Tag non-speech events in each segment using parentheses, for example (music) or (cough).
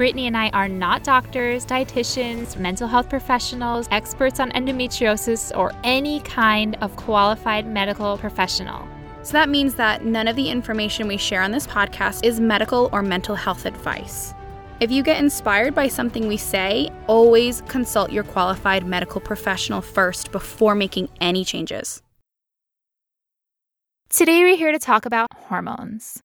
Brittany and I are not doctors, dietitians, mental health professionals, experts on endometriosis, or any kind of qualified medical professional. So that means that none of the information we share on this podcast is medical or mental health advice. If you get inspired by something we say, always consult your qualified medical professional first before making any changes. Today, we're here to talk about hormones.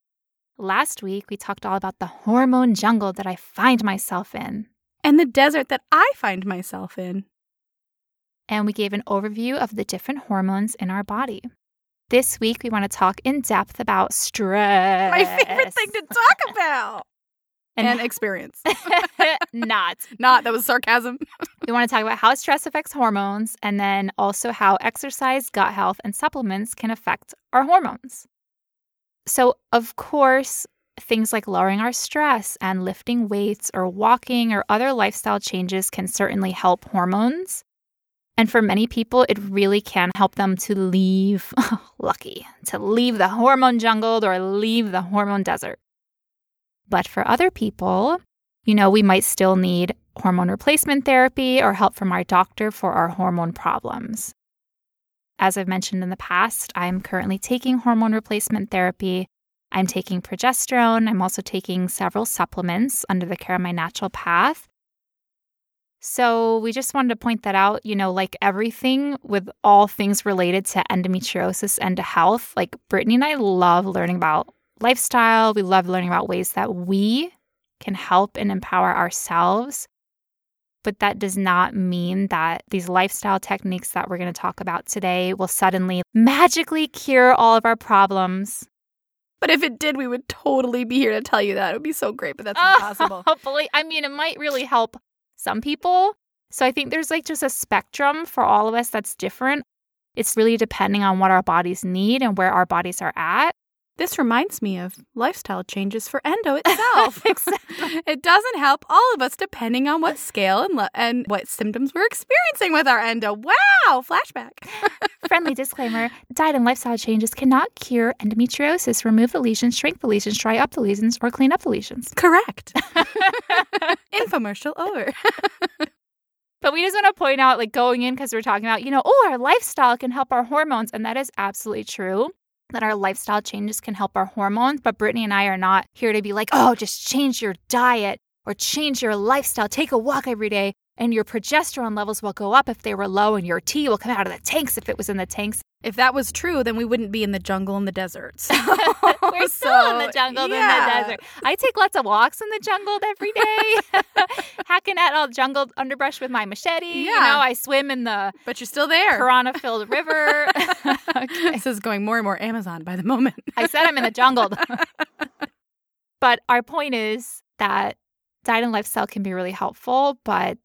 Last week, we talked all about the hormone jungle that I find myself in. And the desert that I find myself in. And we gave an overview of the different hormones in our body. This week, we want to talk in depth about stress. My favorite thing to talk (laughs) about. and, and experience. (laughs) (laughs) Not. Not. That was sarcasm. we want to talk about how stress affects hormones and then also how exercise, gut health, and supplements can affect our hormones. So, of course, things like lowering our stress and lifting weights or walking or other lifestyle changes can certainly help hormones. And for many people, it really can help them to leave, (laughs) lucky, to leave the hormone jungle or leave the hormone desert. But for other people, you know, we might still need hormone replacement therapy or help from our doctor for our hormone problems. As I've mentioned in the past, I'm currently taking hormone replacement therapy. I'm taking progesterone. I'm also taking several supplements under the care of my naturopath. So, we just wanted to point that out. You know, like everything with all things related to endometriosis and to health, like Brittany and I love learning about lifestyle. We love learning about ways that we can help and empower ourselves but that does not mean that these lifestyle techniques that we're going to talk about today will suddenly magically cure all of our problems. But if it did, we would totally be here to tell you that. It would be so great, but that's impossible. (laughs) Hopefully, I mean, it might really help some people. So I think there's like just a spectrum for all of us that's different. It's really depending on what our bodies need and where our bodies are at. This reminds me of lifestyle changes for endo (laughs) itself. it doesn't help all of us depending on what scale and, lo- and what symptoms we're experiencing with our endo. Wow, flashback. (laughs) Friendly disclaimer diet and lifestyle changes cannot cure endometriosis, remove the lesions, shrink the lesions, dry up the lesions, or clean up the lesions. Correct. (laughs) Infomercial over. But we just want to point out, like going in, because we're talking about, you know, oh, our lifestyle can help our hormones. And that is absolutely true that our lifestyle changes can help our hormones, but Brittany and I are not here to be like, oh, just change your diet or change your lifestyle. Take a walk every day, and your progesterone levels will go up if they were low, and your T will come out of the tanks if it was in the tanks. If that was true, then we wouldn't be in the jungle and the deserts. (laughs) We're (laughs) still in the jungle yeah. and the desert. I take lots of walks in the jungle every day, (laughs) hacking at all jungle underbrush with my machete. Yeah. You know, I swim in the but you're still there piranha filled river. okay. This is going more and more Amazon by the moment. I said I'm in the jungle. but our point is that diet and lifestyle can be really helpful, but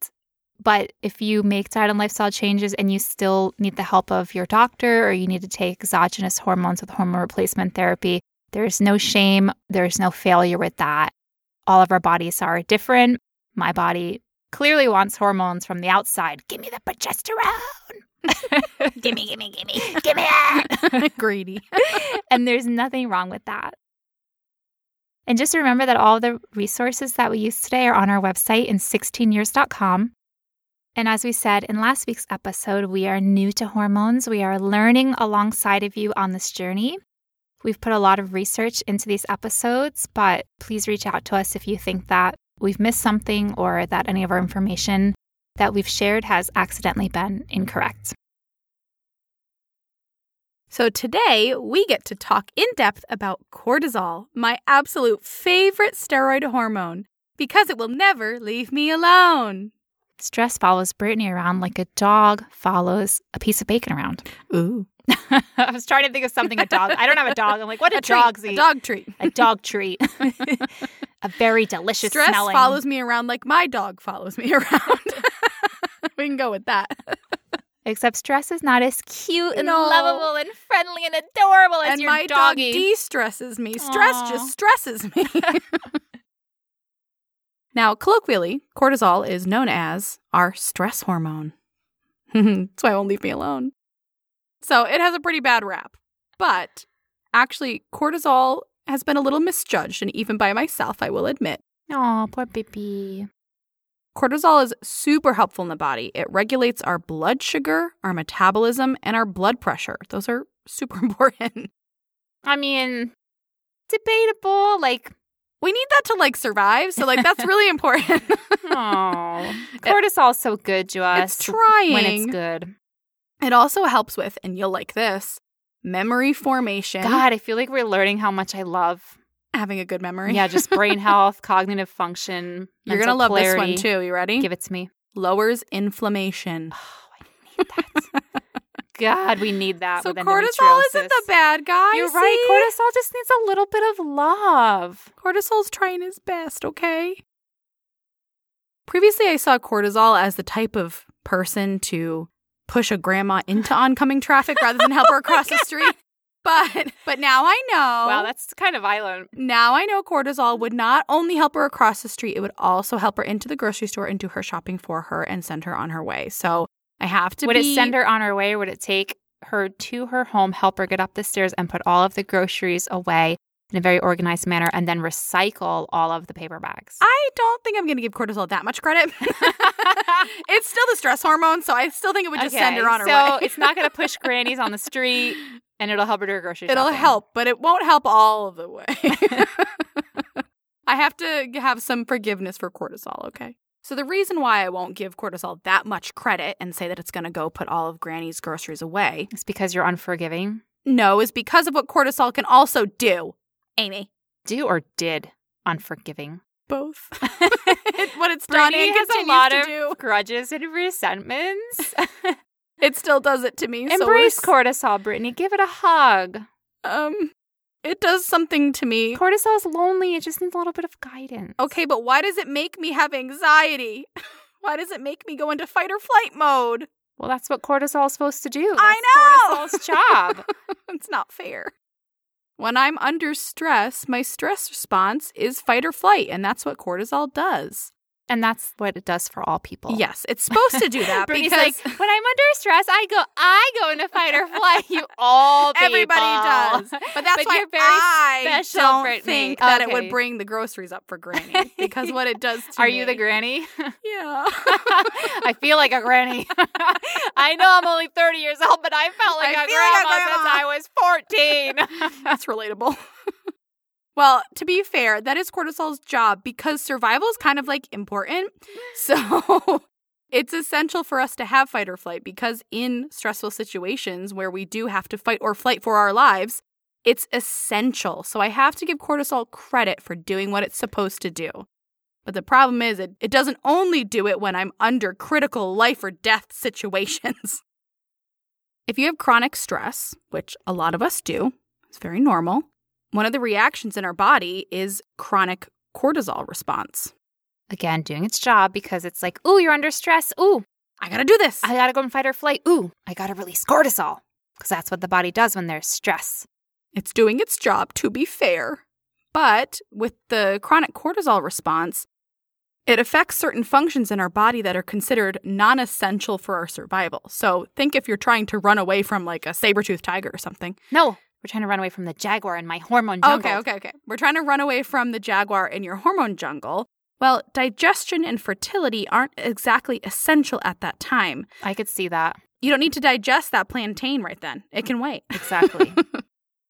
but if you make diet and lifestyle changes and you still need the help of your doctor or you need to take exogenous hormones with hormone replacement therapy, there's no shame, there's no failure with that. All of our bodies are different. My body clearly wants hormones from the outside. Give me the progesterone. (laughs) gimme, gimme, gimme, gimme it. (laughs) Greedy. (laughs) and there's nothing wrong with that. And just remember that all the resources that we use today are on our website in 16years.com. And as we said in last week's episode, we are new to hormones. We are learning alongside of you on this journey. We've put a lot of research into these episodes, but please reach out to us if you think that we've missed something or that any of our information that we've shared has accidentally been incorrect. So, today we get to talk in depth about cortisol, my absolute favorite steroid hormone, because it will never leave me alone. Stress follows Brittany around like a dog follows a piece of bacon around. Ooh. (laughs) I was trying to think of something a dog. I don't have a dog. I'm like, what do dogs eat? A dog treat. A dog treat. (laughs) a very delicious Stress smelling. follows me around like my dog follows me (laughs) around. we can go with that. Except stress is not as cute and No. lovable and friendly and adorable as and your my doggy. dog de-stresses me. Stress Aw. just stresses me. Now, colloquially, cortisol is known as our stress hormone. (laughs) That's why it won't leave me alone. So it has a pretty bad rap. But actually, cortisol has been a little misjudged, and even by myself, I will admit. oh, poor baby. Cortisol is super helpful in the body. It regulates our blood sugar, our metabolism, and our blood pressure. Those are super (laughs) important. I mean, debatable. Like, We need that to like survive. So like that's really important. (laughs) oh, (laughs) cortisol's so good to us it's trying. when it's good. It also helps with, and you'll like this, memory formation. God, I feel like we're learning how much I love. Having a good memory. Yeah, just brain (laughs) health, cognitive function. You're gonna love clarity. this one too. You ready? Give it to me. Lowers inflammation. Oh, I need that. God, we need that. so cortisol isn't the bad guy. You're see? right. Cortisol just needs a little bit of love. Cortisol's trying his best, okay? Previously, I saw cortisol as the type of person to push a grandma into (laughs) oncoming traffic rather than help her across the (laughs) street. But but now I know. Wow, that's kind of violent. now I know cortisol would not only help her across the street, it would also help her into the grocery store and do her shopping for her and send her on her way. So I have to would be it send her on her way or would it take her to her home, help her get up the stairs and put all of the groceries away in a very organized manner and then recycle all of the paper bags? I don't think I'm going to give cortisol that much credit. (laughs) it's still the stress hormone, so I still think it would just send her on her so way. it's not going to push (laughs) grannies on the street and it'll help her do her grocery It'll shopping. help, but it won't help all of the way. (laughs) I have to have some forgiveness for cortisol, okay? So, the reason why I won't give cortisol that much credit and say that it's going to go put all of Granny's groceries away, is because you're unforgiving. no, is because of what cortisol can also do. Amy. Do or did unforgiving. Both. (laughs) (laughs) what it's done Brittany and has a lot of do. grudges and resentments. (laughs) It still does it to me. Embrace we're cortisol, Brittany. Give it a hug. Um, it does something to me. Cortisol is lonely. It just needs a little bit of guidance. Okay, but why does it make me have anxiety? (laughs) Why does it make me go into fight or flight mode? Well, that's what cortisol's supposed to do. I know! Cortisol's (laughs) job. it's not fair. When I'm under stress, my stress response is fight or flight, and that's what cortisol does. And that's what it does for all people. Yes, it's supposed to do (laughs) that because like, when I'm under stress, I go, I go into fight or flight. You (laughs) all people. everybody does. But that's But why you're very I special, don't Brittany. think that it would bring the groceries up for Granny because what it does to (laughs) Are me. you the granny? Yeah. I feel like a granny. I know I'm only 30 years old, but I felt like I a feel like a grandma since I was 14. That's relatable. Well, to be fair, that is cortisol's job because survival is kind of like important. So (laughs) it's essential for us to have fight or flight because in stressful situations where we do have to fight or flight for our lives, it's essential. So I have to give cortisol credit for doing what it's supposed to do. But the problem is, it, it doesn't only do it when I'm under critical life or death situations. (laughs) If you have chronic stress, which a lot of us do, it's very normal, one of the reactions in our body is chronic cortisol response. Again, doing its job because it's like, ooh, you're under stress. Ooh, I gotta do this. I gotta go and fight or flight. Ooh, I gotta release cortisol because that's what the body does when there's stress. It's doing its job, to be fair. But with the chronic cortisol response, it affects certain functions in our body that are considered non essential for our survival. So think if you're trying to run away from like a saber toothed tiger or something. No, we're trying to run away from the jaguar in my hormone oh, jungle. Okay, okay, okay. We're trying to run away from the jaguar in your hormone jungle. Well, digestion and fertility aren't exactly essential at that time. I could see that. You don't need to digest that plantain right then. It can wait. (laughs) Exactly.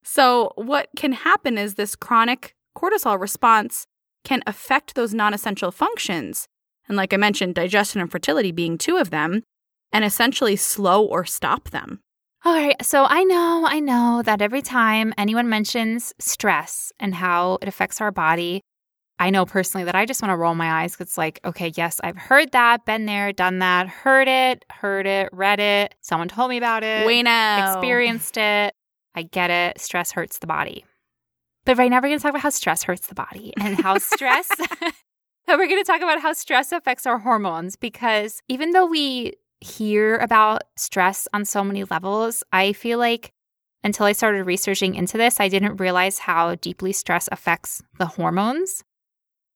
So, what can happen is this chronic cortisol response can affect those non essential functions. And, like I mentioned, digestion and fertility being two of them, and essentially slow or stop them. All right. So I know, I know that every time anyone mentions stress and how it affects our body, I know personally that I just want to roll my eyes 'cause it's like, okay, yes, I've heard that, been there, done that, heard it, heard it, read it. Someone told me about it, we know. experienced it. I get it. Stress hurts the body. But right now, we're going to talk about how stress hurts the body and how stress (laughs) (laughs) we're going to talk about how stress affects our hormones because even though we hear about stress on so many levels, I feel like until I started researching into this, I didn't realize how deeply stress affects the hormones.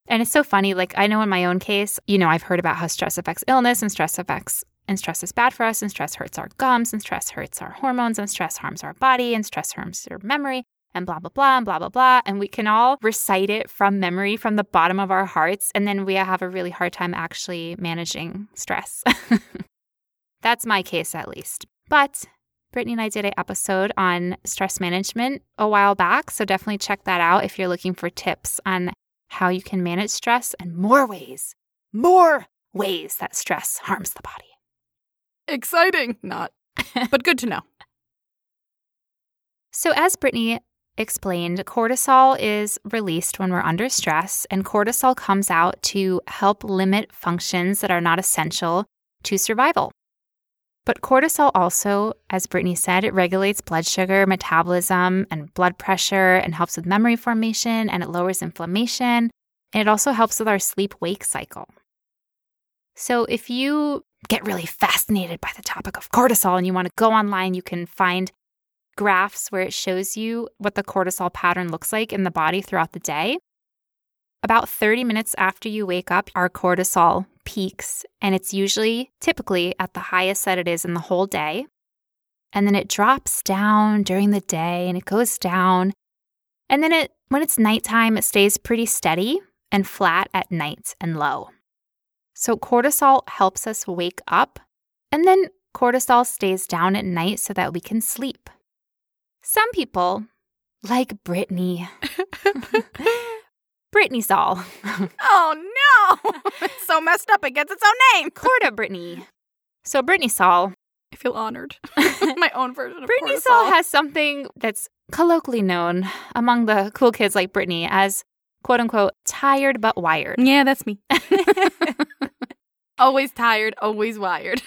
And it's so funny. Like, I know in my own case, you know, I've heard about how stress affects illness and stress affects, and stress is bad for us, and stress hurts our gums, and stress hurts our hormones, and stress harms our body, and stress harms your memory, and blah, blah, blah, and blah, blah, blah. And we can all recite it from memory from the bottom of our hearts. And then we have a really hard time actually managing stress. (laughs) That's my case, at least. But Brittany and I did an episode on stress management a while back. So definitely check that out if you're looking for tips on how you can manage stress and more ways, more ways that stress harms the body. Exciting. Not, but good to know. (laughs) So, as Brittany explained, cortisol is released when we're under stress, and cortisol comes out to help limit functions that are not essential to survival. But cortisol also, as Brittany said, it regulates blood sugar, metabolism, and blood pressure and helps with memory formation and it lowers inflammation. And it also helps with our sleep wake cycle. So if you get really fascinated by the topic of cortisol and you want to go online, you can find graphs where it shows you what the cortisol pattern looks like in the body throughout the day. About 30 minutes after you wake up, our cortisol peaks, and it's usually typically at the highest that it is in the whole day. And then it drops down during the day and it goes down. And then it when it's nighttime, it stays pretty steady and flat at night and low. So cortisol helps us wake up, and then cortisol stays down at night so that we can sleep. Some people, like Brittany, (laughs) (laughs) Brittany Saul. oh no! (laughs) It's so messed up it gets its own name. Corda Brittany. So Brittany Saul. I feel honored. (laughs) (laughs) My own version of Brittany. Saul has something that's colloquially known among the cool kids like Brittany as quote unquote tired but wired. Yeah, that's me. always tired, always wired.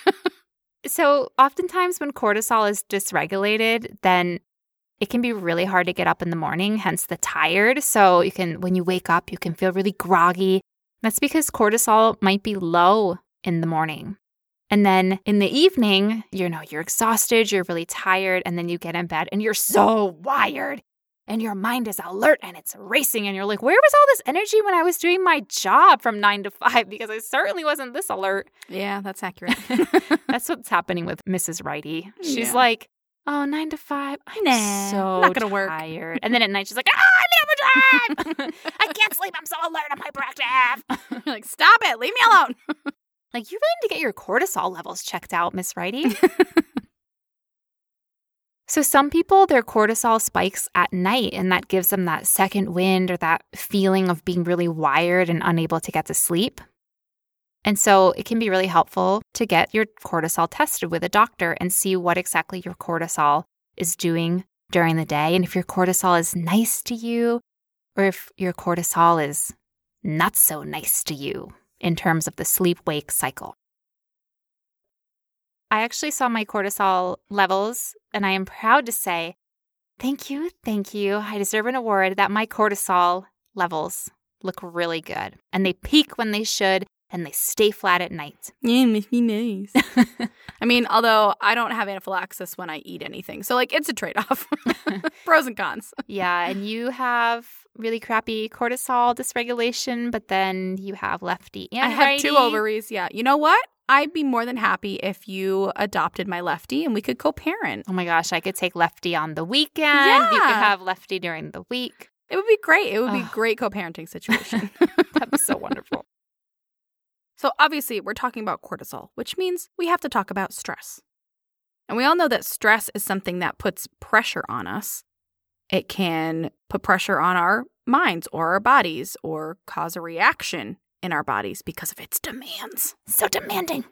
so oftentimes when cortisol is dysregulated, then it can be really hard to get up in the morning, hence the tired. So you can, when you wake up, you can feel really groggy. That's because cortisol might be low in the morning. And then in the evening, you know, you're exhausted, you're really tired, and then you get in bed and you're so wired and your mind is alert and it's racing. And you're like, where was all this energy when I was doing my job from nine to five? (laughs) Because I certainly wasn't this alert. Yeah, that's accurate. (laughs) That's (laughs) what's happening with Mrs. Righty. She's Yeah. like, oh, nine to five. I'm Nah, so not gonna work." tired. And then at night, she's like, ah, I'm in overdrive. (laughs) I can't sleep. I'm so alert. I'm hyperactive. (laughs) You're like, stop it, leave me alone. (laughs) like, you really need to get your cortisol levels checked out, Miss Righty. so, some people, their cortisol spikes at night, and that gives them that second wind or that feeling of being really wired and unable to get to sleep. And so, it can be really helpful to get your cortisol tested with a doctor and see what exactly your cortisol is doing during the day. And if your cortisol is nice to you, or if your cortisol is not so nice to you in terms of the sleep wake cycle. I actually saw my cortisol levels, and I am proud to say, thank you, thank you. I deserve an award that my cortisol levels look really good. And they peak when they should, and they stay flat at night. (laughs) Yeah, must be nice. (laughs) I mean, although I don't have anaphylaxis when I eat anything. So, like, it's a trade off. (laughs) Pros and cons. yeah, and you have really crappy cortisol dysregulation, but then you have lefty and I have two ovaries. Yeah. You know what? I'd be more than happy if you adopted my lefty and we could co parent. Oh my gosh, I could take lefty on the weekend. Yeah. You could have lefty during the week. It would be great. It would be a great co parenting situation. That'd be so wonderful. So, obviously, we're talking about cortisol, which means we have to talk about stress. And we all know that stress is something that puts pressure on us. It can put pressure on our minds or our bodies or cause a reaction in our bodies because of its demands. So demanding.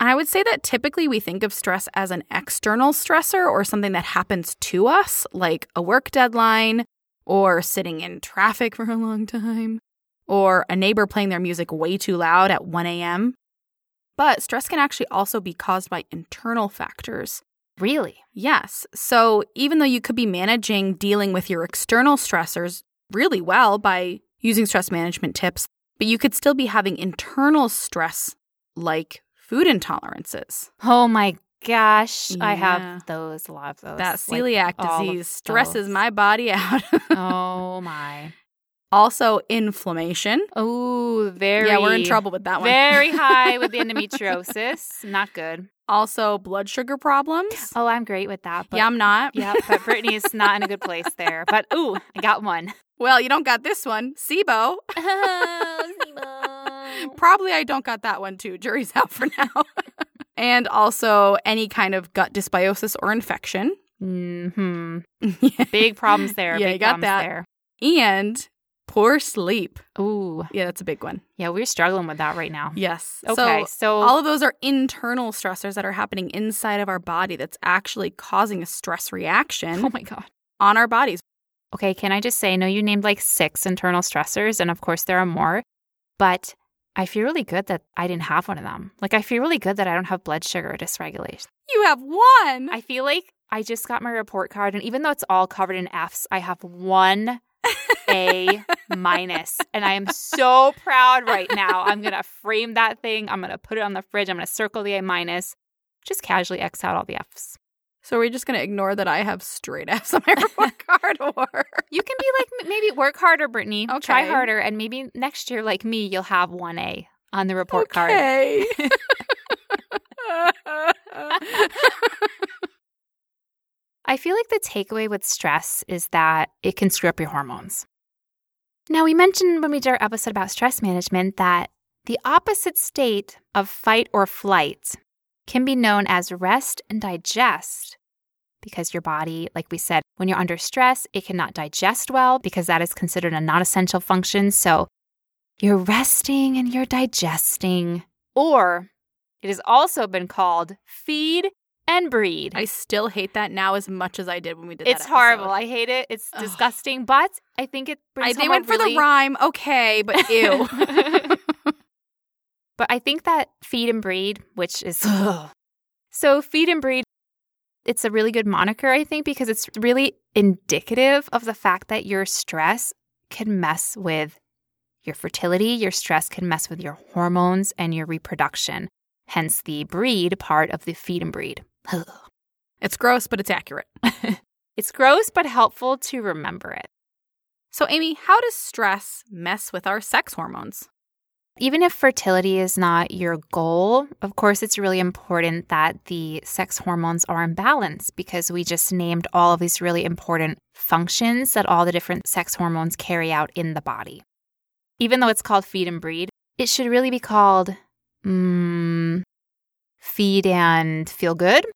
And I would say that typically we think of stress as an external stressor or something that happens to us, like a work deadline or sitting in traffic (laughs) for a long time or a neighbor playing their music way too loud at 1 a.m. But stress can actually also be caused by internal factors. Really? Yes. So even though you could be managing dealing with your external stressors really well by using stress management tips, But you could still be having internal stress like food intolerances. Oh my gosh. I have those, a lot of those. That celiac of disease stresses those. my body (laughs) out. Oh my. Also, inflammation. Oh, very. Yeah, we're in trouble with that one. Very (laughs) high with the endometriosis. Not good. also, blood sugar problems. Oh, I'm great with that. But yeah, I'm not. (laughs) yeah, but Brittany's not in a good place there. But ooh, I got one. Well, you don't got this one. SIBO. (laughs) Probably I don't got that one too. Jury's out for now. and also any kind of gut dysbiosis or infection. hmm yeah. Big problems there. Yeah, big you got problems that. there. And poor sleep. Ooh, Yeah, that's a big one. yeah, we're struggling with that right now. Yes. Okay, So so, all of those are internal stressors that are happening inside of our body that's actually causing a stress reaction oh my god. on our bodies. Okay, can I just say, I know you named like six internal stressors, and of course there are more, but I feel really good that I didn't have one of them. Like, I feel really good that I don't have blood sugar dysregulation. You have one. I feel like I just got my report card, and even though it's all covered in F's, I have one A minus, and I am so proud right now. I'm gonna frame that thing. I'm gonna put it on the fridge. I'm gonna circle the A minus. Just casually X out all the F's. so we're just going to ignore that I have straight F's on my (laughs) report card or You can be like maybe work harder, Brittany. Try harder, and maybe next year, like me, you'll have one A on the report card. (laughs) (laughs) I feel like the takeaway with stress is that it can screw up your hormones. Now, we mentioned when we did our episode about stress management that the opposite state of fight or flight can be known as rest and digest because your body, like we said, when you're under stress, it cannot digest well because that is considered a non essential function. So you're resting and you're digesting. Or it has also been called feed and breed. I still hate that now as much as I did when we did It's horrible. I hate it. It's Ugh. disgusting, but I think it I, they went for really- the rhyme, okay, but (laughs) ew. (laughs) but I think that feed and breed, which is so feed and breed, it's a really good moniker, I think, because it's really indicative of the fact that your stress can mess with your fertility, your stress can mess with your hormones and your reproduction. Hence the breed part of the feed and breed. (sighs) it's gross, but it's accurate. (laughs) (laughs) it's gross, but helpful to remember it. So, Amy, how does stress mess with our sex hormones? Even if fertility is not your goal, of course, it's really important that the sex hormones are in balance because we just named all of these really important functions that all the different sex hormones carry out in the body. Even though it's called feed and breed, it should really be called mm, feed and feel good,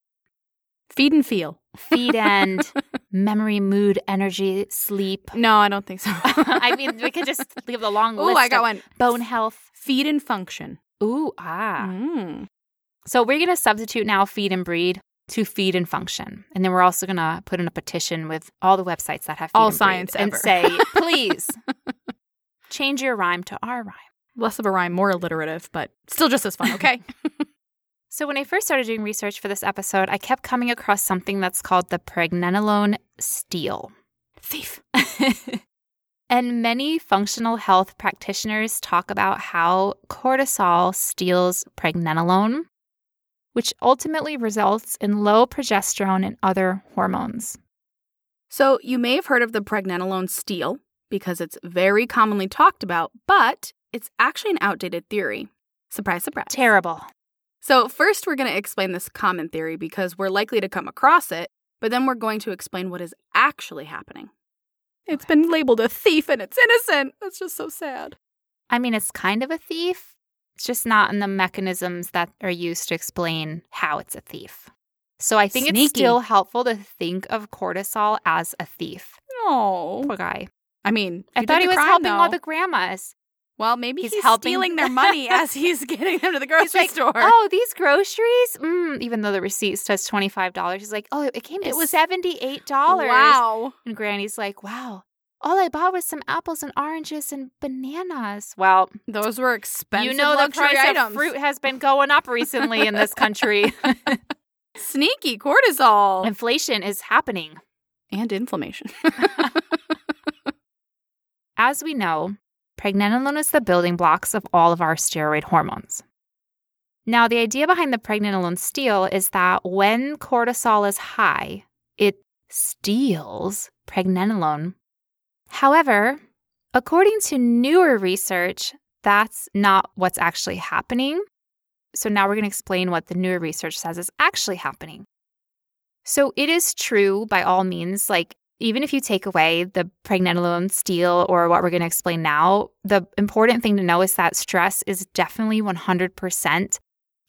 Feed and feel. feed and (laughs) memory, mood, energy, sleep. No, I don't think so. (laughs) I mean, we could (laughs) just leave the long Oh, list. I got one. Bone health. Feed and function. Ooh, ah. Mm. So we're going to substitute now feed and breed to feed and function. And then we're also going to put in a petition with all the websites that have feed All and science and say, please change your rhyme to our rhyme. Less of a rhyme, more alliterative, but still just as fun, okay? (laughs) So when I first started doing research for this episode, I kept coming across something that's called the pregnenolone steal. Thief. (laughs) and many functional health practitioners talk about how cortisol steals pregnenolone, which ultimately results in low progesterone and other hormones. So, you may have heard of the pregnenolone steal because it's very commonly talked about, but it's actually an outdated theory. Surprise, surprise. Terrible. So, first, we're going to explain this common theory because we're likely to come across it, but then we're going to explain what is actually happening. It's been labeled a thief and it's innocent. That's just so sad. I mean, it's kind of a thief. It's just not in the mechanisms that are used to explain how it's a thief. So I think it's still helpful to think of cortisol as a thief. Oh. Poor guy. I mean, I thought he was crime, helping all the grandmas. Well, maybe He's he's, helping- stealing their (laughs) money as he's getting them to the grocery like, store. oh, these groceries? Mm, even though the receipt says $25. He's like, oh, it came to It was- $78. wow. And Granny's like, wow, all I bought was some apples and oranges and bananas. Well, Those were expensive you know the price items. of fruit has been going up recently in this country. (laughs) Sneaky cortisol. Inflation is happening. and inflammation. (laughs) As we know, pregnenolone is the building blocks of all of our steroid hormones. Now, the idea behind the pregnenolone steal is that when cortisol is high, it steals pregnenolone. However, according to newer research, that's not what's actually happening. So now we're going to explain what the newer research says is actually happening. So it is true by all means, like even if you take away the pregnenolone steal or what we're going to explain now, the important thing to know is that stress is definitely 100%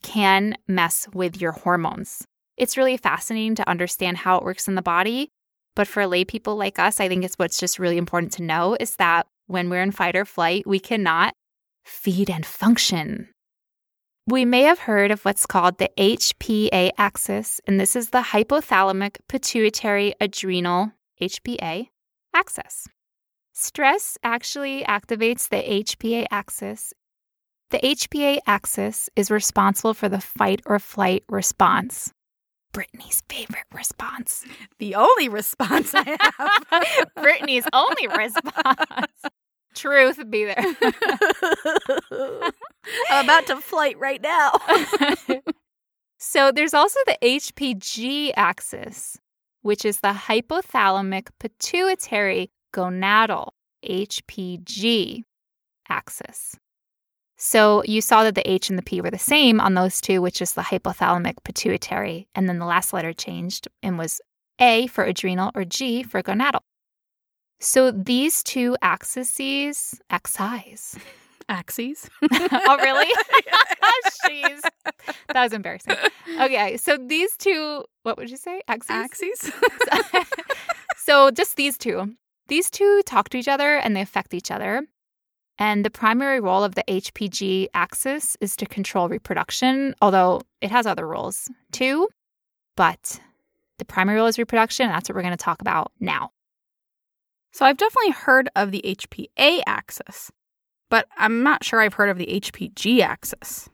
can mess with your hormones. It's really fascinating to understand how it works in the body. But for lay people like us, I think it's what's just really important to know is that when we're in fight or flight, we cannot feed and function. We may have heard of what's called the HPA axis, and this is the hypothalamic pituitary adrenal HPA axis. Stress actually activates the HPA axis. The HPA axis is responsible for the fight or flight response. Brittany's favorite response. (laughs) The only response I have. (laughs) Brittany's only response. Truth be there. (laughs) I'm about to flight right now. so there's also the HPG axis, which is the hypothalamic pituitary gonadal HPG axis. So you saw that the H and the P were the same on those two, which is the hypothalamic pituitary. And then the last letter changed and was A for adrenal or G for gonadal. So these two axes, axes. (laughs) Axes? (laughs) oh, really? (laughs) (laughs) Jeez. That was embarrassing. Okay, so these two, what would you say? Axes? Axes? so just these two. These two talk to each other and they affect each other. And the primary role of the HPG axis is to control reproduction, although it has other roles too. But the primary role is reproduction, and that's what we're going to talk about now. So I've definitely heard of the HPA axis, but I'm not sure I've heard of the HPG axis.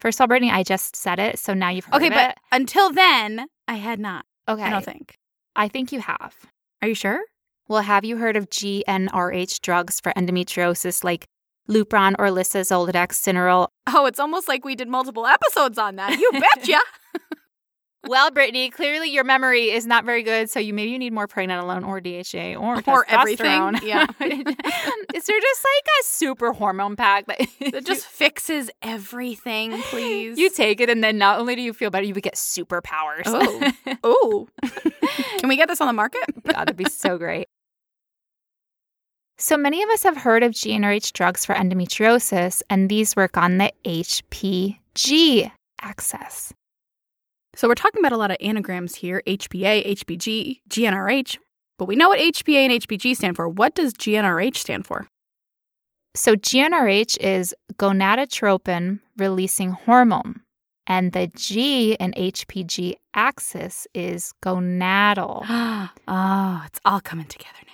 First of all, Brittany, I just said it, so now you've heard okay, but it. until then, I had not. Okay. I don't think. I think you have. Are you sure? Well, have you heard of GnRH drugs for endometriosis like Lupron, Orilissa, Zoladex, Synarel? Oh, it's almost like we did multiple episodes on that. You (laughs) betcha. Well, Brittany, clearly your memory is not very good, so you maybe you need more pregnenolone or DHEA or (laughs) or everything. Yeah. (laughs) is there just like a super hormone pack that (laughs) that just fixes everything, please? You take it, and then not only do you feel better, you would get superpowers. Oh, oh! Can we get this on the market? God, that'd be so great. So many of us have heard of GnRH drugs for endometriosis, and these work on the HPG axis. So we're talking about a lot of anagrams here HPA, HPG, GnRH, but we know what HPA and HPG stand for. What does GnRH stand for? So GnRH is gonadotropin releasing hormone, and the G in HPG axis is gonadal. (gasps) oh, it's all coming together now.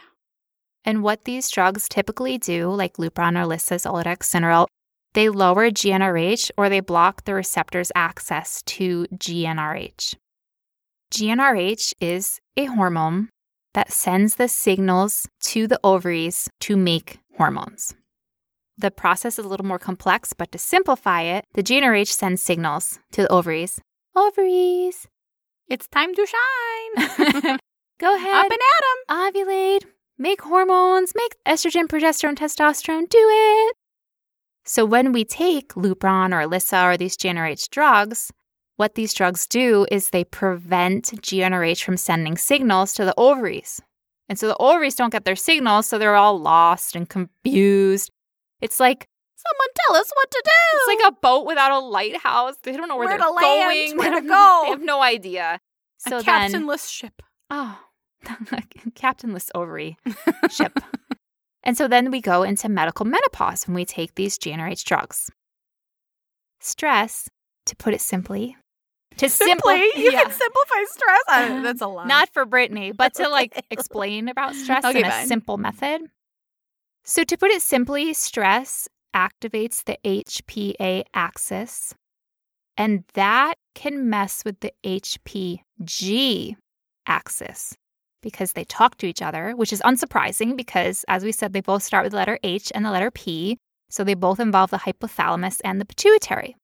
And what these drugs typically do, like Lupron, or Orilissa, Zoladex, Synarel, they lower GnRH or they block the receptor's access to GnRH. GnRH is a hormone that sends the signals to the ovaries to make hormones. The process is a little more complex, but to simplify it, the GnRH sends signals to the ovaries. Ovaries! It's time to shine! (laughs) Go ahead. Up and at 'em. Ovulate make hormones, make estrogen, progesterone, testosterone, do it. So when we take Lupron or Orilissa or these GnRH drugs, what these drugs do is they prevent GnRH from sending signals to the ovaries. And so the ovaries don't get their signals, so they're all lost and confused. It's like Someone tell us what to do. It's like a boat without a lighthouse. They don't know where, Where they're to land, going. (laughs) where to go. (laughs) They have no idea. So a then, captainless ship. Oh, (laughs) captainless ovary ship. And so then we go into medical menopause when we take these GnRH drugs. Stress, to put it simply, to Simply, simply, you yeah. can simplify stress. I, uh-huh. that's a lot. not for Brittany, but to (laughs) like explain about stress Okay, in a fine. simple method. So to put it simply, stress activates the HPA axis, and that can mess with the HPG axis. Because they talk to each other, which is unsurprising because, as we said, they both start with the letter H and the letter P. So they both involve the hypothalamus and the pituitary.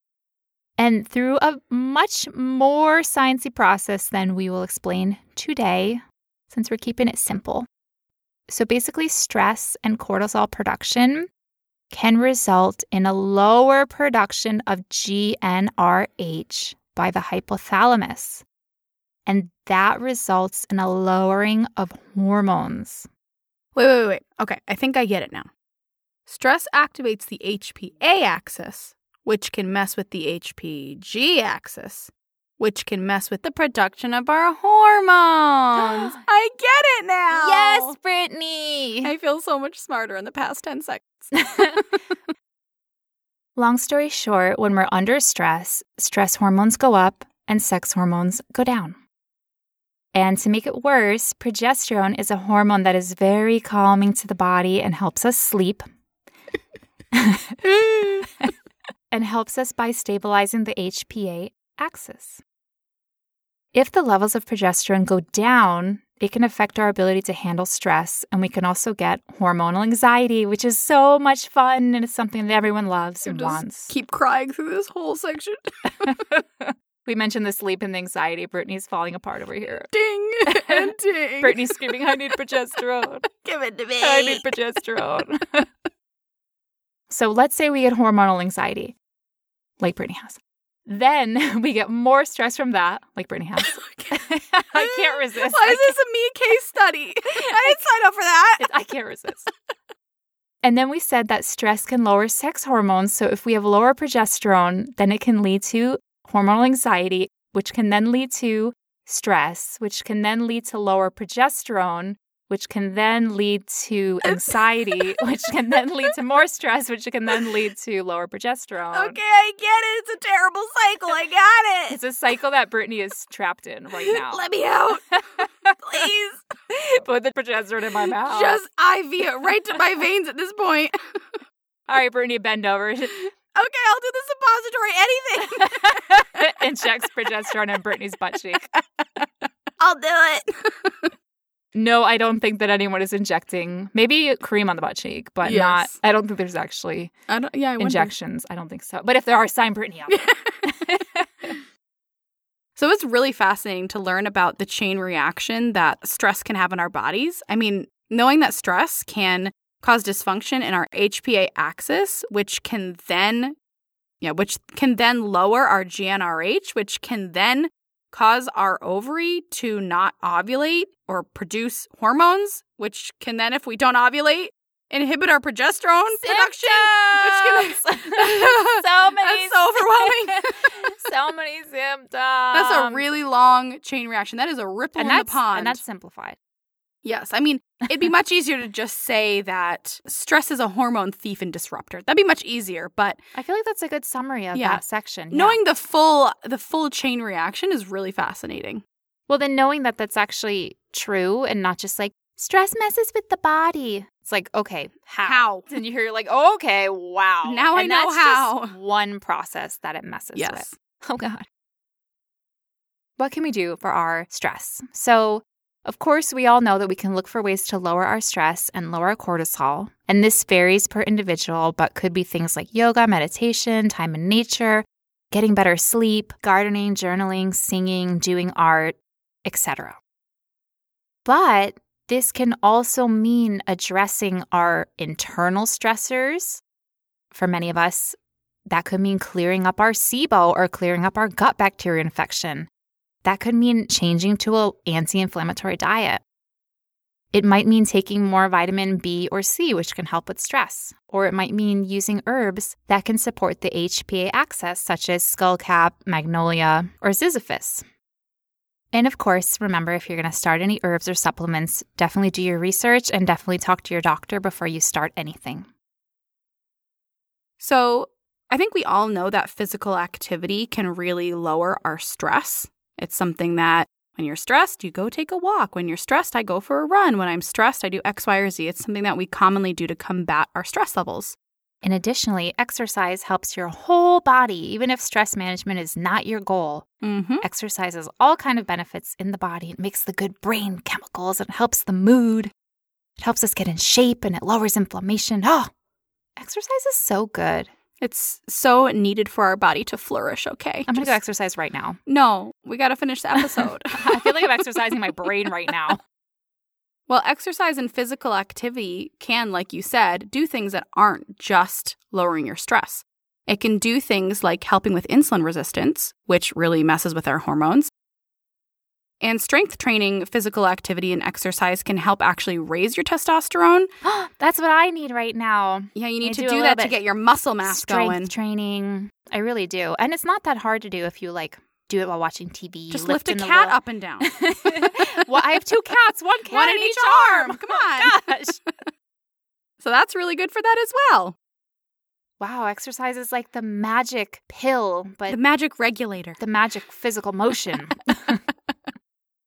And through a much more sciencey process than we will explain today, since we're keeping it simple. So basically, stress and cortisol production can result in a lower production of GnRH by the hypothalamus. And that results in a lowering of hormones. Wait, wait, wait. Okay, I think I get it now. Stress activates the HPA axis, which can mess with the HPG axis, which can mess with the production of our hormones. (gasps) I get it now. Yes, Brittany. I feel so much smarter in the past 10 seconds. (laughs) (laughs) Long story short, when we're under stress, stress hormones go up and sex hormones go down. And to make it worse, progesterone is a hormone that is very calming to the body and helps us sleep. (laughs) and helps us by stabilizing the HPA axis. If the levels of progesterone go down, it can affect our ability to handle stress, and we can also get hormonal anxiety, which is so much fun and it's something that everyone loves and wants. Keep crying through this whole section. (laughs) we mentioned the sleep and the anxiety. Brittany's falling apart over here. Ding (laughs) and ding. Brittany's screaming, I need progesterone. (laughs) Give it to me. I need progesterone. (laughs) so let's say we get hormonal anxiety, like Brittany has. Then we get more stress from that, like Brittany has. I can't resist. Why is this a me case study? I didn't sign up for that. I can't resist. And then we said that stress can lower sex hormones. So if we have lower progesterone, then it can lead to hormonal anxiety, which can then lead to stress, which can then lead to lower progesterone, which can then lead to (laughs) anxiety, which can then lead to more stress, which can then lead to lower progesterone. Okay, I get it. It's a terrible cycle. I got it. It's a cycle that Brittany is trapped in right now. Let me out. (laughs) Please. Put the progesterone in my mouth. Just IV it right to my veins at this point. (laughs) All right, Brittany, bend over. Okay, I'll do the suppository, anything. (laughs) Injects progesterone in Brittany's butt cheek. (laughs) I'll do it. (laughs) No, I don't think that anyone is injecting. Maybe cream on the butt cheek, but Yes. not. I don't think there's actually I don't, yeah, I wonder. injections. I don't think so. But if there are, sign Brittany up. So it's really fascinating to learn about the chain reaction that stress can have in our bodies. I mean, knowing that stress can cause dysfunction in our HPA axis, which can then yeah, which can then lower our GnRH, which can then cause our ovary to not ovulate or produce hormones, which can then, if we don't ovulate, inhibit our progesterone production, which can (laughs) so (laughs) many. That's so overwhelming. (laughs) so many symptoms. That's a really long chain reaction. That is a ripple and in the pond. and that's simplified. Yes, I mean it'd be much easier to just say that stress is a hormone thief and disruptor. That'd be much easier. But I feel like that's a good summary of Yeah. that section. Yeah. knowing the full the full chain reaction is really fascinating. well, then knowing that that's actually true and not just like stress messes with the body. It's like okay, how? How? (laughs) And you hear like, oh, okay, wow. Now I know that's how. Just one process that it messes Yes. with. Oh God. What can we do for our stress? So, of course, we all know that we can look for ways to lower our stress and lower our cortisol. And this varies per individual, but could be things like yoga, meditation, time in nature, getting better sleep, gardening, journaling, singing, doing art, etc. But this can also mean addressing our internal stressors. For many of us, that could mean clearing up our SIBO or clearing up our gut bacteria infection. That could mean changing to an anti inflammatory diet. It might mean taking more vitamin B or C, which can help with stress. Or it might mean using herbs that can support the HPA axis, such as skullcap, magnolia, or ziziphus. And of course, remember if you're going to start any herbs or supplements, definitely do your research and definitely talk to your doctor before you start anything. So I think we all know that physical activity can really lower our stress. It's something that when you're stressed, you go take a walk. When you're stressed, I go for a run. When I'm stressed, I do X, Y, or Z. It's something that we commonly do to combat our stress levels. And additionally, exercise helps your whole body, even if stress management is not your goal. Mm-hmm. Exercise has all kind of benefits in the body. It makes the good brain chemicals, it helps the mood. It helps us get in shape and it lowers inflammation. Oh, exercise is so good. It's so needed for our body to flourish, okay? I'm going to go exercise right now. No, we got to finish the (laughs) episode. (laughs) I feel like I'm exercising my brain right now. (laughs) Well, exercise and physical activity can, like you said, do things that aren't just lowering your stress. It can do things like helping with insulin resistance, which really messes with our hormones. And strength training, physical activity, and exercise can help actually raise your testosterone. (gasps) That's what I need right now. Yeah, you need I to do do, that to get your muscle mass Strength going. training. I really do. And it's not that hard to do if you like do it while watching TV. Just lift a cat little- up and down. (laughs) well, I have two cats, one (laughs) cat One in in each arm. arm. Come (laughs) Oh my gosh. So that's really good for that as well. Wow, exercise is like the magic pill, but The magic regulator. the magic physical motion.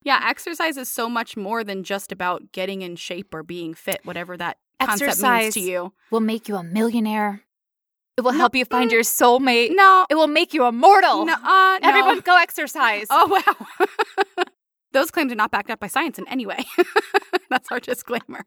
Yeah, exercise is so much more than just about getting in shape or being fit, whatever that concept means Exercise to you. will make you a millionaire. It will No, help you find mm, your soulmate. No, It will make you immortal. no, uh, no. Everyone go exercise. (laughs) Oh wow. (laughs) Those claims are not backed up by science in any way. (laughs) That's our disclaimer.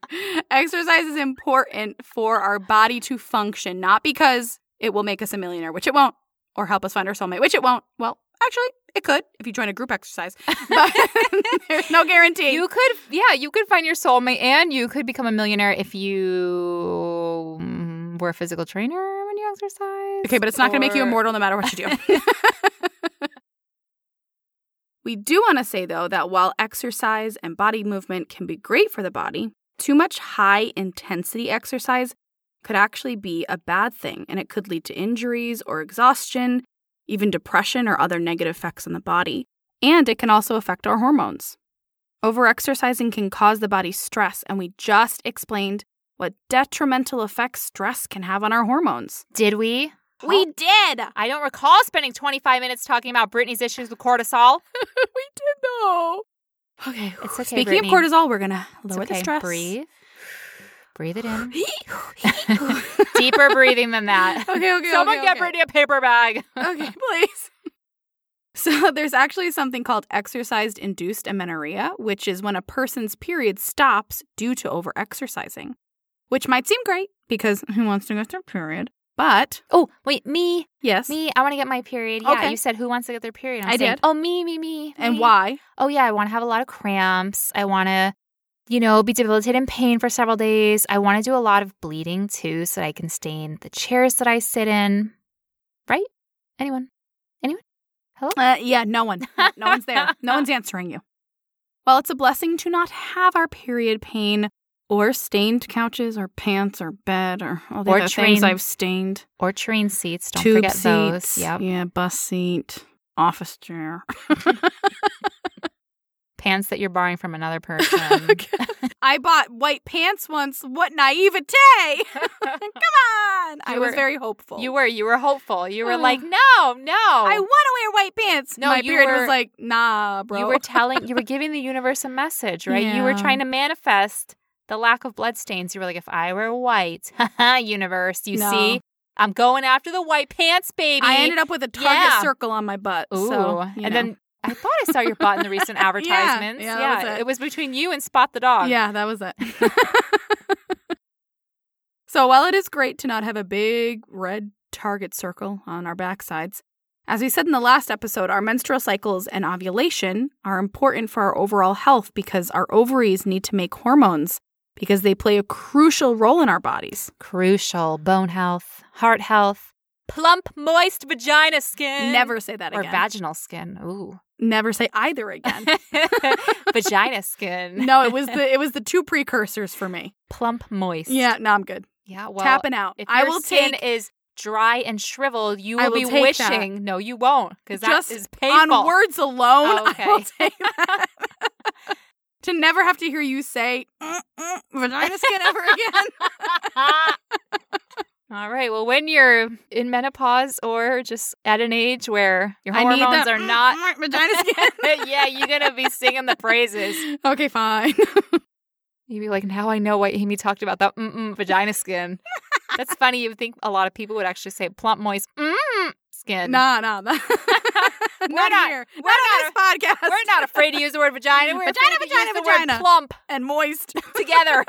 Exercise is important for our body to function, not because it will make us a millionaire, which it won't, or help us find our soulmate, which it won't. Well, actually, it could if you join a group exercise, (laughs) but (laughs) there's no guarantee. You could, yeah, you could find your soulmate, and you could become a millionaire if you mm, were a physical trainer when you exercise. Okay, but it's not going to make you immortal no matter what you do. (laughs) we do want to say, though, that while exercise and body movement can be great for the body, too much high intensity exercise could actually be a bad thing, and it could lead to injuries or exhaustion, even depression or other negative effects on the body. And it can also affect our hormones. Overexercising can cause the body stress, and we just explained what detrimental effects stress can have on our hormones. Did we? We did. I don't recall spending 25 minutes talking about Brittany's issues with cortisol. (laughs) we did though. Okay. It's okay, Speaking Brittany. of cortisol, we're gonna It's lower okay. the stress. Breathe. Breathe it in. (gasps) (laughs) Deeper breathing than that. (laughs) okay. Okay. Someone okay, get okay. Brittany a paper bag. (laughs) Okay, please. So there's actually something called exercise induced amenorrhea, which is when a person's period stops due to overexercising. Which might seem great because who wants to get their period? But Oh, wait, me. yes. Me, I want to get my period. Yeah, Okay. you said who wants to get their period? I'm I saying, did. Oh, me, me, me. And me. why? Oh, yeah, I want to have a lot of cramps. I want to, you know, be debilitated in pain for several days. I want to do a lot of bleeding too so that I can stain the chairs that I sit in. Right? Anyone? Anyone? Hello? Uh, yeah, no one. (laughs) No, one's there. No one's answering you. Well, it's a blessing to not have our period pain or stained couches or pants or bed or all the Or other things I've stained. Or train seats. Don't Tube forget seats. those. Yep. Yeah, bus seat, office chair. (laughs) (laughs) Pants that you're borrowing from another (laughs) person. (laughs) I bought white pants once. What naivete! (laughs) Come on! I You was very hopeful. you were you were hopeful. You were like, no, no. I want to wear white pants. No, My you period were- was like, nah, bro. You were telling, you were giving the universe a message, right? You were trying to manifest the lack of bloodstains. You were like, if I were white, universe, you No. see, I'm going after the white pants, baby. I ended up with a target Yeah. circle on my butt. Ooh, so, you and know. then I thought I saw your butt in the recent (laughs) advertisements. yeah, that was it. it was between you and Spot the dog. Yeah, that was it. (laughs) so while it is great to not have a big red target circle on our backsides, as we said in the last episode, our menstrual cycles and ovulation are important for our overall health because our ovaries need to make hormones because they play a crucial role in our bodies. Crucial bone health, heart health, plump, moist vagina skin. Never say that again. or vaginal skin. Ooh. Never say either again. (laughs) (laughs) vagina skin. no, it was the it was the two precursors for me. Plump, moist. Yeah, no, I'm good. Yeah. Well, Tapping out. If I your will skin take is dry and shriveled, you will, will be take that. wishing. No, you won't, because that Just is painful. on words alone. Oh, I will take (laughs) that. to never have to hear you say "Mm, mm, vagina skin ever again. All right. Well, when you're in menopause or just at an age where your hormones are not, (gasps) "Mm, mm, vagina skin. (laughs) yeah, you're gonna be singing the praises. (laughs) okay, fine. (laughs) You'd be like, now I know why Amy talked about that mm-mm vagina skin. That's funny. You would think a lot of people would actually say plump, moist mm, skin. Nah, nah, nah. We're not, not- here. we're not on this podcast. We're not afraid to use the word vagina. We're Vagina, afraid to use vagina, the word plump and moist. together.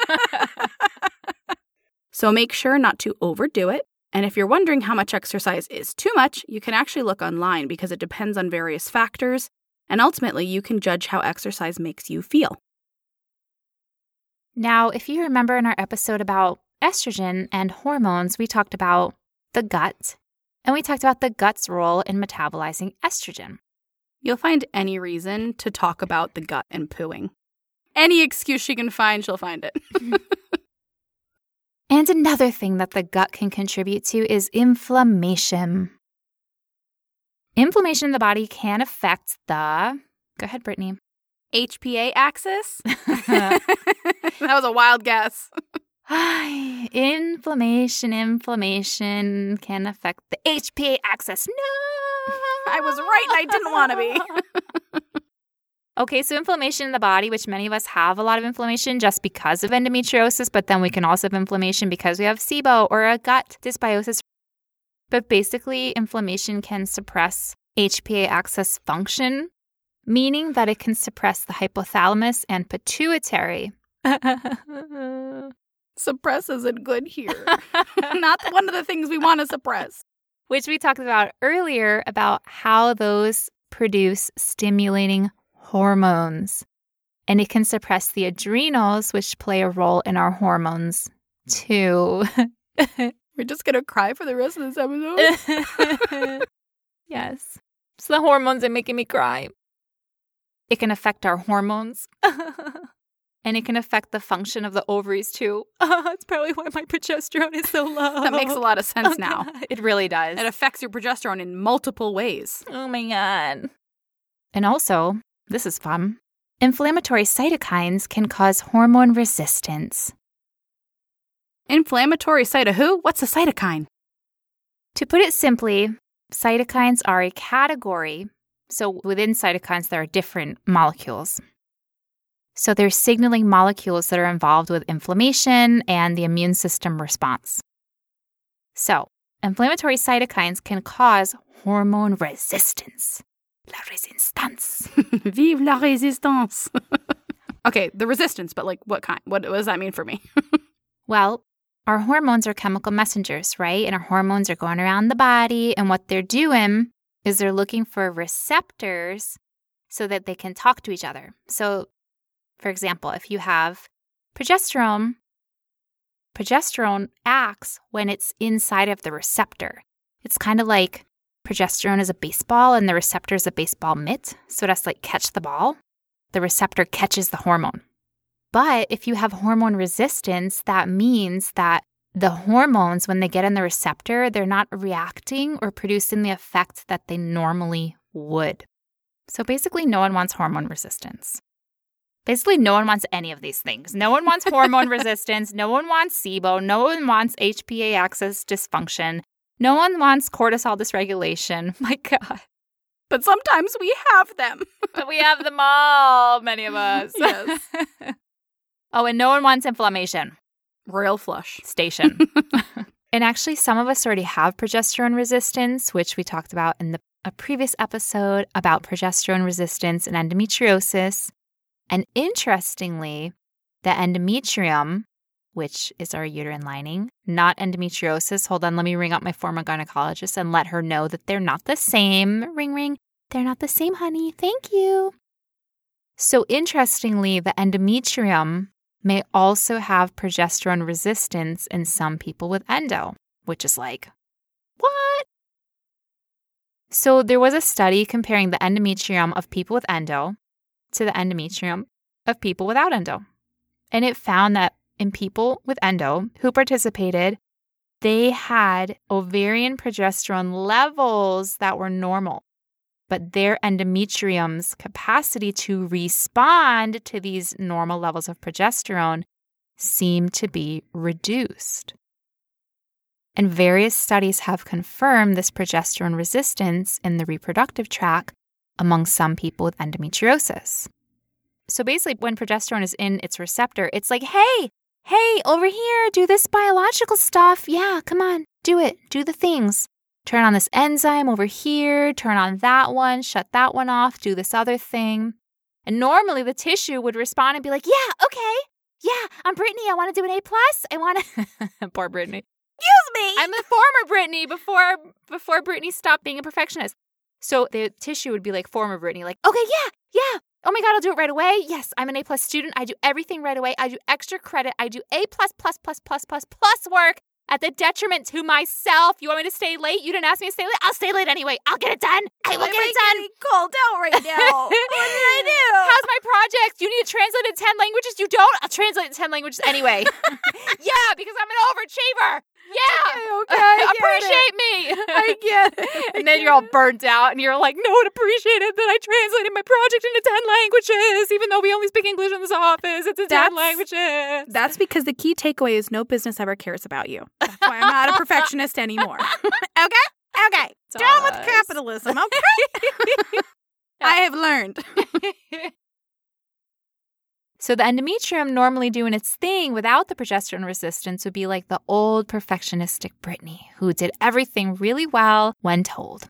So make sure not to overdo it. And if you're wondering how much exercise is too much, you can actually look online because it depends on various factors. And ultimately, you can judge how exercise makes you feel. Now, if you remember in our episode about estrogen and hormones, we talked about the gut and we talked about the gut's role in metabolizing estrogen. You'll find any reason to talk about the gut and pooing. Any excuse she can find, she'll find it. (laughs) And another thing that the gut can contribute to is inflammation. Inflammation in the body can affect the. Go ahead, Brittany. HPA axis? (laughs) that was a wild guess. (sighs) inflammation, inflammation can affect the HPA axis. No! I was right and I didn't want to be. (laughs) Okay, so inflammation in the body, which many of us have a lot of inflammation just because of endometriosis, but then we can also have inflammation because we have SIBO or a gut dysbiosis. But basically, inflammation can suppress HPA axis function, meaning that it can suppress the hypothalamus and pituitary. (laughs) Suppress isn't good here. (laughs) Not one of the things we want to suppress. which we talked about earlier about how those produce stimulating hormones. And it can suppress the adrenals, which play a role in our hormones too. (laughs) We're just going to cry for the rest of this episode. (laughs) yes. It's the hormones that making me cry. It can affect our hormones. (laughs) and it can affect the function of the ovaries too. That's probably why my progesterone is so low. that makes a lot of sense oh, now. It really does. It affects your progesterone in multiple ways. Oh my God. And also, this is fun. Inflammatory cytokines can cause hormone resistance. Inflammatory cyto who? What's a cytokine? To put it simply, cytokines are a category. So within cytokines, there are different molecules. So they're signaling molecules that are involved with inflammation and the immune system response. So, inflammatory cytokines can cause hormone resistance. La resistance. (laughs) Vive la résistance. (laughs) okay, the resistance, but like what kind? What, what does that mean for me? (laughs) Well, our hormones are chemical messengers, right? And our hormones are going around the body, and what they're doing is they're looking for receptors so that they can talk to each other. So, for example, if you have progesterone, progesterone acts when it's inside of the receptor. It's kind of like progesterone is a baseball and the receptor is a baseball mitt. So it has to like catch the ball. The receptor catches the hormone. But if you have hormone resistance, that means that the hormones, when they get in the receptor, they're not reacting or producing the effect that they normally would. So basically, no one wants hormone resistance. Basically, no one wants any of these things. No one wants hormone (laughs) resistance. No one wants SIBO. No one wants HPA axis dysfunction. No one wants cortisol dysregulation. (laughs) My God. but sometimes we have them. But we have them all, many of us. (laughs) Yes. (laughs) oh, and no one wants inflammation. Royal flush. Station. and actually, some of us already have progesterone resistance, which we talked about in the, a previous episode about progesterone resistance and endometriosis. And interestingly, the endometrium, which is our uterine lining, not endometriosis. Hold on, let me ring up my former gynecologist and let her know that they're not the same. Ring, ring. They're not the same, honey. Thank you. So, interestingly, the endometrium may also have progesterone resistance in some people with endo, which is like, what? So, there was a study comparing the endometrium of people with endo to the endometrium of people without endo. And it found that in people with endo who participated, they had ovarian progesterone levels that were normal, but their endometrium's capacity to respond to these normal levels of progesterone seemed to be reduced. And various studies have confirmed this progesterone resistance in the reproductive tract among some people with endometriosis. So basically, when progesterone is in its receptor, it's like, hey, hey, over here, do this biological stuff. Yeah, come on, do it. Do the things. Turn on this enzyme over here, turn on that one, shut that one off, do this other thing. And normally the tissue would respond and be like, yeah, okay. Yeah, I'm Brittany. I want to do an A plus. I want to. (laughs) Poor Brittany. Excuse me. I'm the former Brittany before before Brittany stopped being a perfectionist. So the tissue would be like former Brittany, like, okay, yeah, yeah. Oh my God, I'll do it right away. Yes, I'm an A plus student. I do everything right away. I do extra credit. I do A plus plus plus plus plus plus work at the detriment to myself. You want me to stay late? You didn't ask me to stay late. I'll stay late anyway. I'll get it done. I will Why get it done. getting called out right (laughs) now. what did I do? How's my project? You need to translate it to 10 languages? You don't? I'll translate in 10 languages anyway. (laughs) yeah, because I'm an overachiever. Yeah. Okay, I get Appreciate me. I get it. (laughs) And then you're all burnt out and you're like, no one appreciated that I translated my project into 10 languages, even though we only speak English in this office. It's in 10 languages. That's because the key takeaway is no business ever cares about you. That's why I'm not a (laughs) perfectionist anymore. (laughs) okay? Okay. Down with capitalism, (laughs) okay? I have learned. So the endometrium normally doing its thing without the progesterone resistance would be like the old perfectionistic Brittany who did everything really well when told.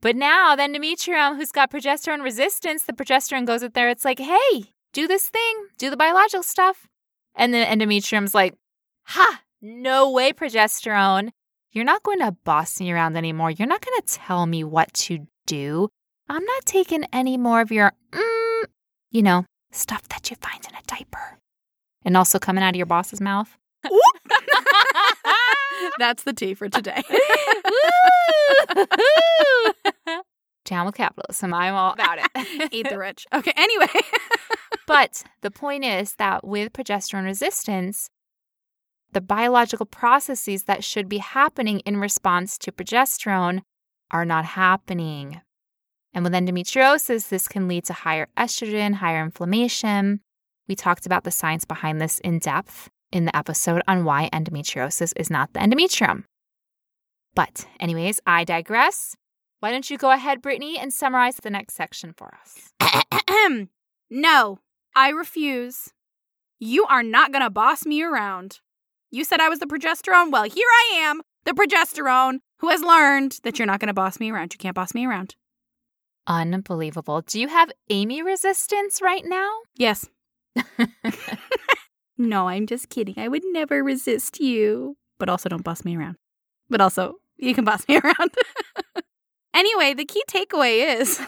But now the endometrium who's got progesterone resistance, the progesterone goes out there, it's like, hey, do this thing, do the biological stuff. And the endometrium's like, ha, no way, progesterone. You're not going to boss me around anymore. You're not going to tell me what to do. I'm not taking any more of your, mm, you know, stuff that you find in a diaper. And also coming out of your boss's mouth. (laughs) That's the tea for today. (laughs) Down with capitalism. I'm all about it. (laughs) Eat the rich. Okay, anyway. but the point is that with progesterone resistance, the biological processes that should be happening in response to progesterone are not happening. And with endometriosis, this can lead to higher estrogen, higher inflammation. We talked about the science behind this in depth in the episode on why endometriosis is not the endometrium. But, anyways, I digress. Why don't you go ahead, Brittany, and summarize the next section for us? (clears throat) no, I refuse. You are not going to boss me around. You said I was the progesterone. Well, here I am, the progesterone, who has learned that you're not going to boss me around. You can't boss me around. Unbelievable. Do you have Amy resistance right now? Yes. (laughs) no, I'm just kidding. I would never resist you. But also, don't boss me around. But also, you can boss me (laughs) around. anyway, the key takeaway is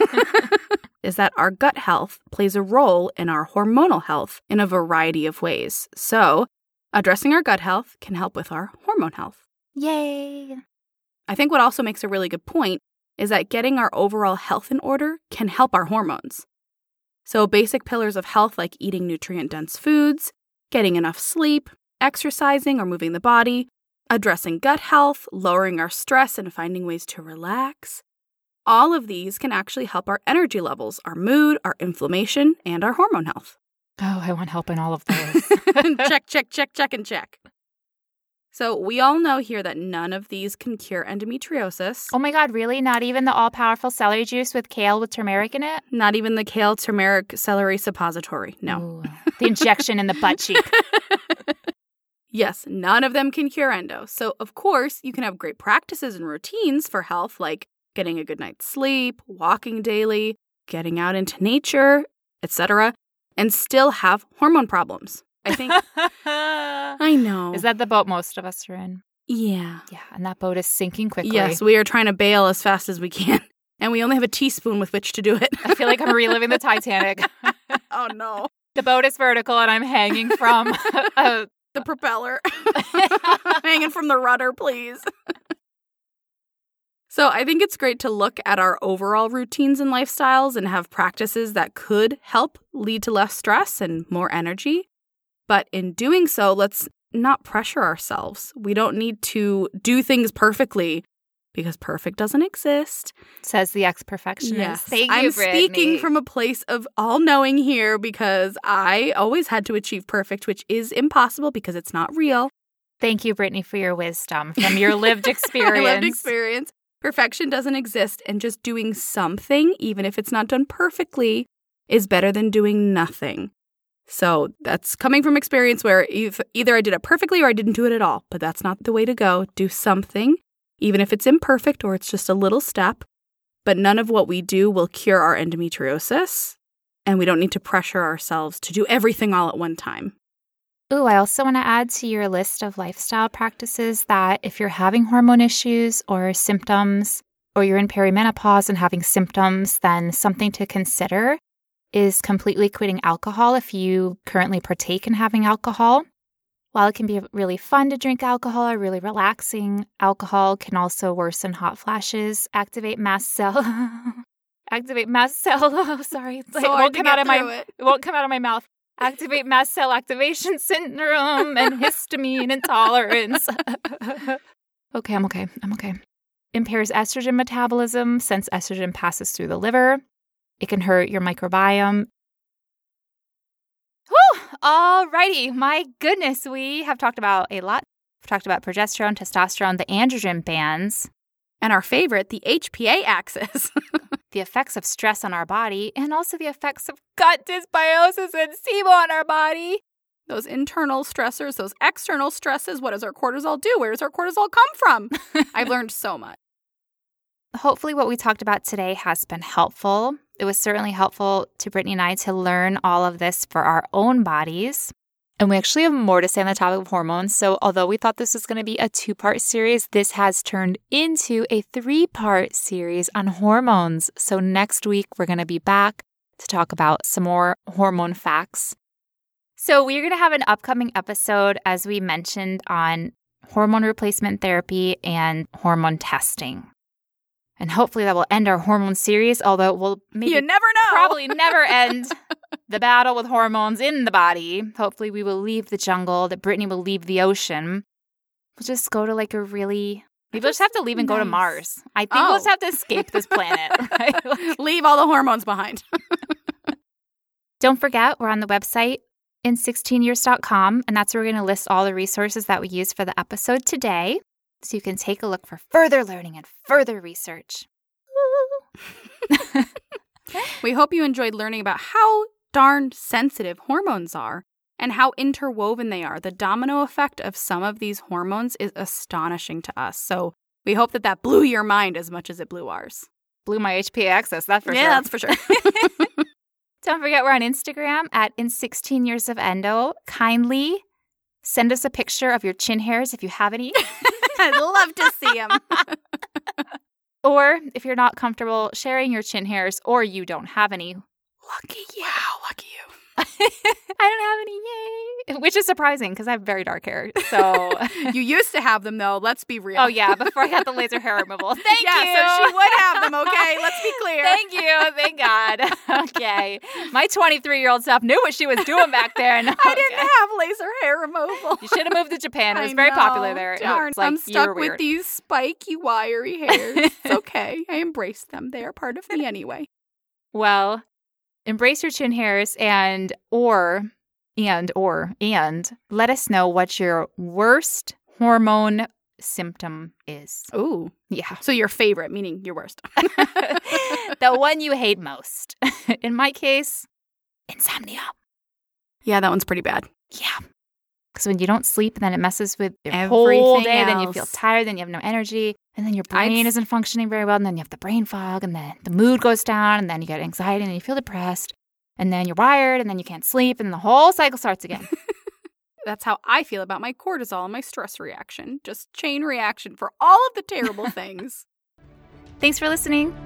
(laughs) is that our gut health plays a role in our hormonal health in a variety of ways. So, addressing our gut health can help with our hormone health. Yay. I think what also makes a really good point is that getting our overall health in order can help our hormones. So, basic pillars of health like eating nutrient dense foods, getting enough sleep, exercising or moving the body, addressing gut health, lowering our stress, and finding ways to relax. All of these can actually help our energy levels, our mood, our inflammation, and our hormone health. Oh, I want help in all of (laughs) those. (laughs) check, check, check, check, and check. So, we all know here that none of these can cure endometriosis. oh my God, really? Not even the all powerful celery juice with kale with turmeric in it? Not even the kale turmeric celery suppository. No. Ooh, the injection in the butt cheek. (laughs) Yes, none of them can cure endo. So, of course, you can have great practices and routines for health, like getting a good night's sleep, walking daily, getting out into nature, etc., and still have hormone problems. I think (laughs) I know. Is that the boat most of us are in? Yeah. Yeah, and that boat is sinking quickly. Yes, we are trying to bail as fast as we can, (laughs) and we only have a teaspoon with which to do it. I feel like I'm reliving the Titanic. (laughs) oh no. the boat is vertical and I'm hanging from a The propeller hanging from the rudder, please. So, I think it's great to look at our overall routines and lifestyles and have practices that could help lead to less stress and more energy. But in doing so, let's not pressure ourselves. We don't need to do things perfectly because perfect doesn't exist. says the ex perfectionist. Thank I'm you, speaking from a place of all knowing here because I always had to achieve perfect, which is impossible because it's not real. Thank you, Brittany, for your wisdom from your lived (laughs) experience. lived experience. Perfection doesn't exist, and just doing something, even if it's not done perfectly, is better than doing nothing. So that's coming from experience where either I did it perfectly or I didn't do it at all. But that's not the way to go. Do something, even if it's imperfect or it's just a little step. But none of what we do will cure our endometriosis. And we don't need to pressure ourselves to do everything all at one time. Ooh, I also want to add to your list of lifestyle practices that if you're having hormone issues or symptoms, or you're in perimenopause and having symptoms, then something to consider is completely quitting alcohol if you currently partake in having alcohol. While it can be really fun to drink alcohol or really relaxing, alcohol can also worsen hot flashes, activate mast cell. (laughs) activate mast cell. Oh, (laughs) sorry. Like, so it won't come out of my it. it won't come out of my mouth. Activate mast cell activation (laughs) syndrome and histamine intolerance. (laughs) okay, I'm okay. I'm okay. Impairs estrogen metabolism since estrogen passes through the liver. It can hurt your microbiome. Whew! Alrighty, my goodness, we have talked about a lot. We've talked about progesterone, testosterone, the androgen bands, and our favorite, the HPA axis. (laughs) the effects of stress on our body, and also the effects of gut dysbiosis and SIBO on our body. Those internal stressors, those external stresses. What does our cortisol do? Where does our cortisol come from? (laughs) I've learned so much. Hopefully, what we talked about today has been helpful. It was certainly helpful to Brittany and I to learn all of this for our own bodies. And we actually have more to say on the topic of hormones. So, although we thought this was going to be a two part series, this has turned into a three part series on hormones. So, next week, we're going to be back to talk about some more hormone facts. So, we're going to have an upcoming episode, as we mentioned, on hormone replacement therapy and hormone testing. And hopefully that will end our hormone series, although it will maybe you never know. probably never (laughs) end the battle with hormones in the body. Hopefully we will leave the jungle, that Brittany will leave the ocean. We'll just go to like a really Maybe we'll just have to leave and nice. go to Mars. I think oh. we'll just have to escape this planet. (laughs) Right? Like, (laughs) leave all the hormones behind. (laughs) Don't forget, we're on the website in16years.com, and that's where we're going to list all the resources that we used for the episode today so you can take a look for further learning and further research. we hope you enjoyed learning about how darn sensitive hormones are and how interwoven they are. The domino effect of some of these hormones is astonishing to us. So we hope that that blew your mind as much as it blew ours. Blew my HPA axis, that's for yeah, sure. Yeah, that's for sure. (laughs) (laughs) Don't forget, we're on Instagram at in 16 years of endo. Kindly send us a picture of your chin hairs if you have any. (laughs) I'd love to see them. or if you're not comfortable sharing your chin hairs or you don't have any, lucky you. Wow, lucky you. (laughs) I don't have any, yay. Which is surprising because I have very dark hair. So (laughs) you used to have them though. Let's be real. Oh yeah, before I got the laser hair removal. (laughs) Thank yeah, you. Yeah, so she would have them. Okay, let's be clear. Thank you. Thank God. Okay, my 23 year old self knew what she was doing back then. I didn't have laser hair removal. You should have moved to Japan. It was very popular there. Darn, like, I'm stuck with these spiky, wiry hairs. it's okay. I embrace them. They are part of me anyway. Well, embrace your chin hairs and or and or and let us know what your worst hormone symptom is. Ooh. Yeah. So your favorite, meaning your worst. (laughs) (laughs) the one you hate most. (laughs) In my case, insomnia. Yeah, that one's pretty bad. Yeah. Because when you don't sleep, then it messes with your Everything whole day. Else. Then you feel tired. Then you have no energy. And then your brain I'd... isn't functioning very well. And then you have the brain fog. And then the mood goes down. And then you get anxiety. And you feel depressed. And then you're wired. And then you can't sleep. And the whole cycle starts again. (laughs) That's how I feel about my cortisol and my stress reaction. Just chain reaction for all of the terrible (laughs) things. Thanks for listening.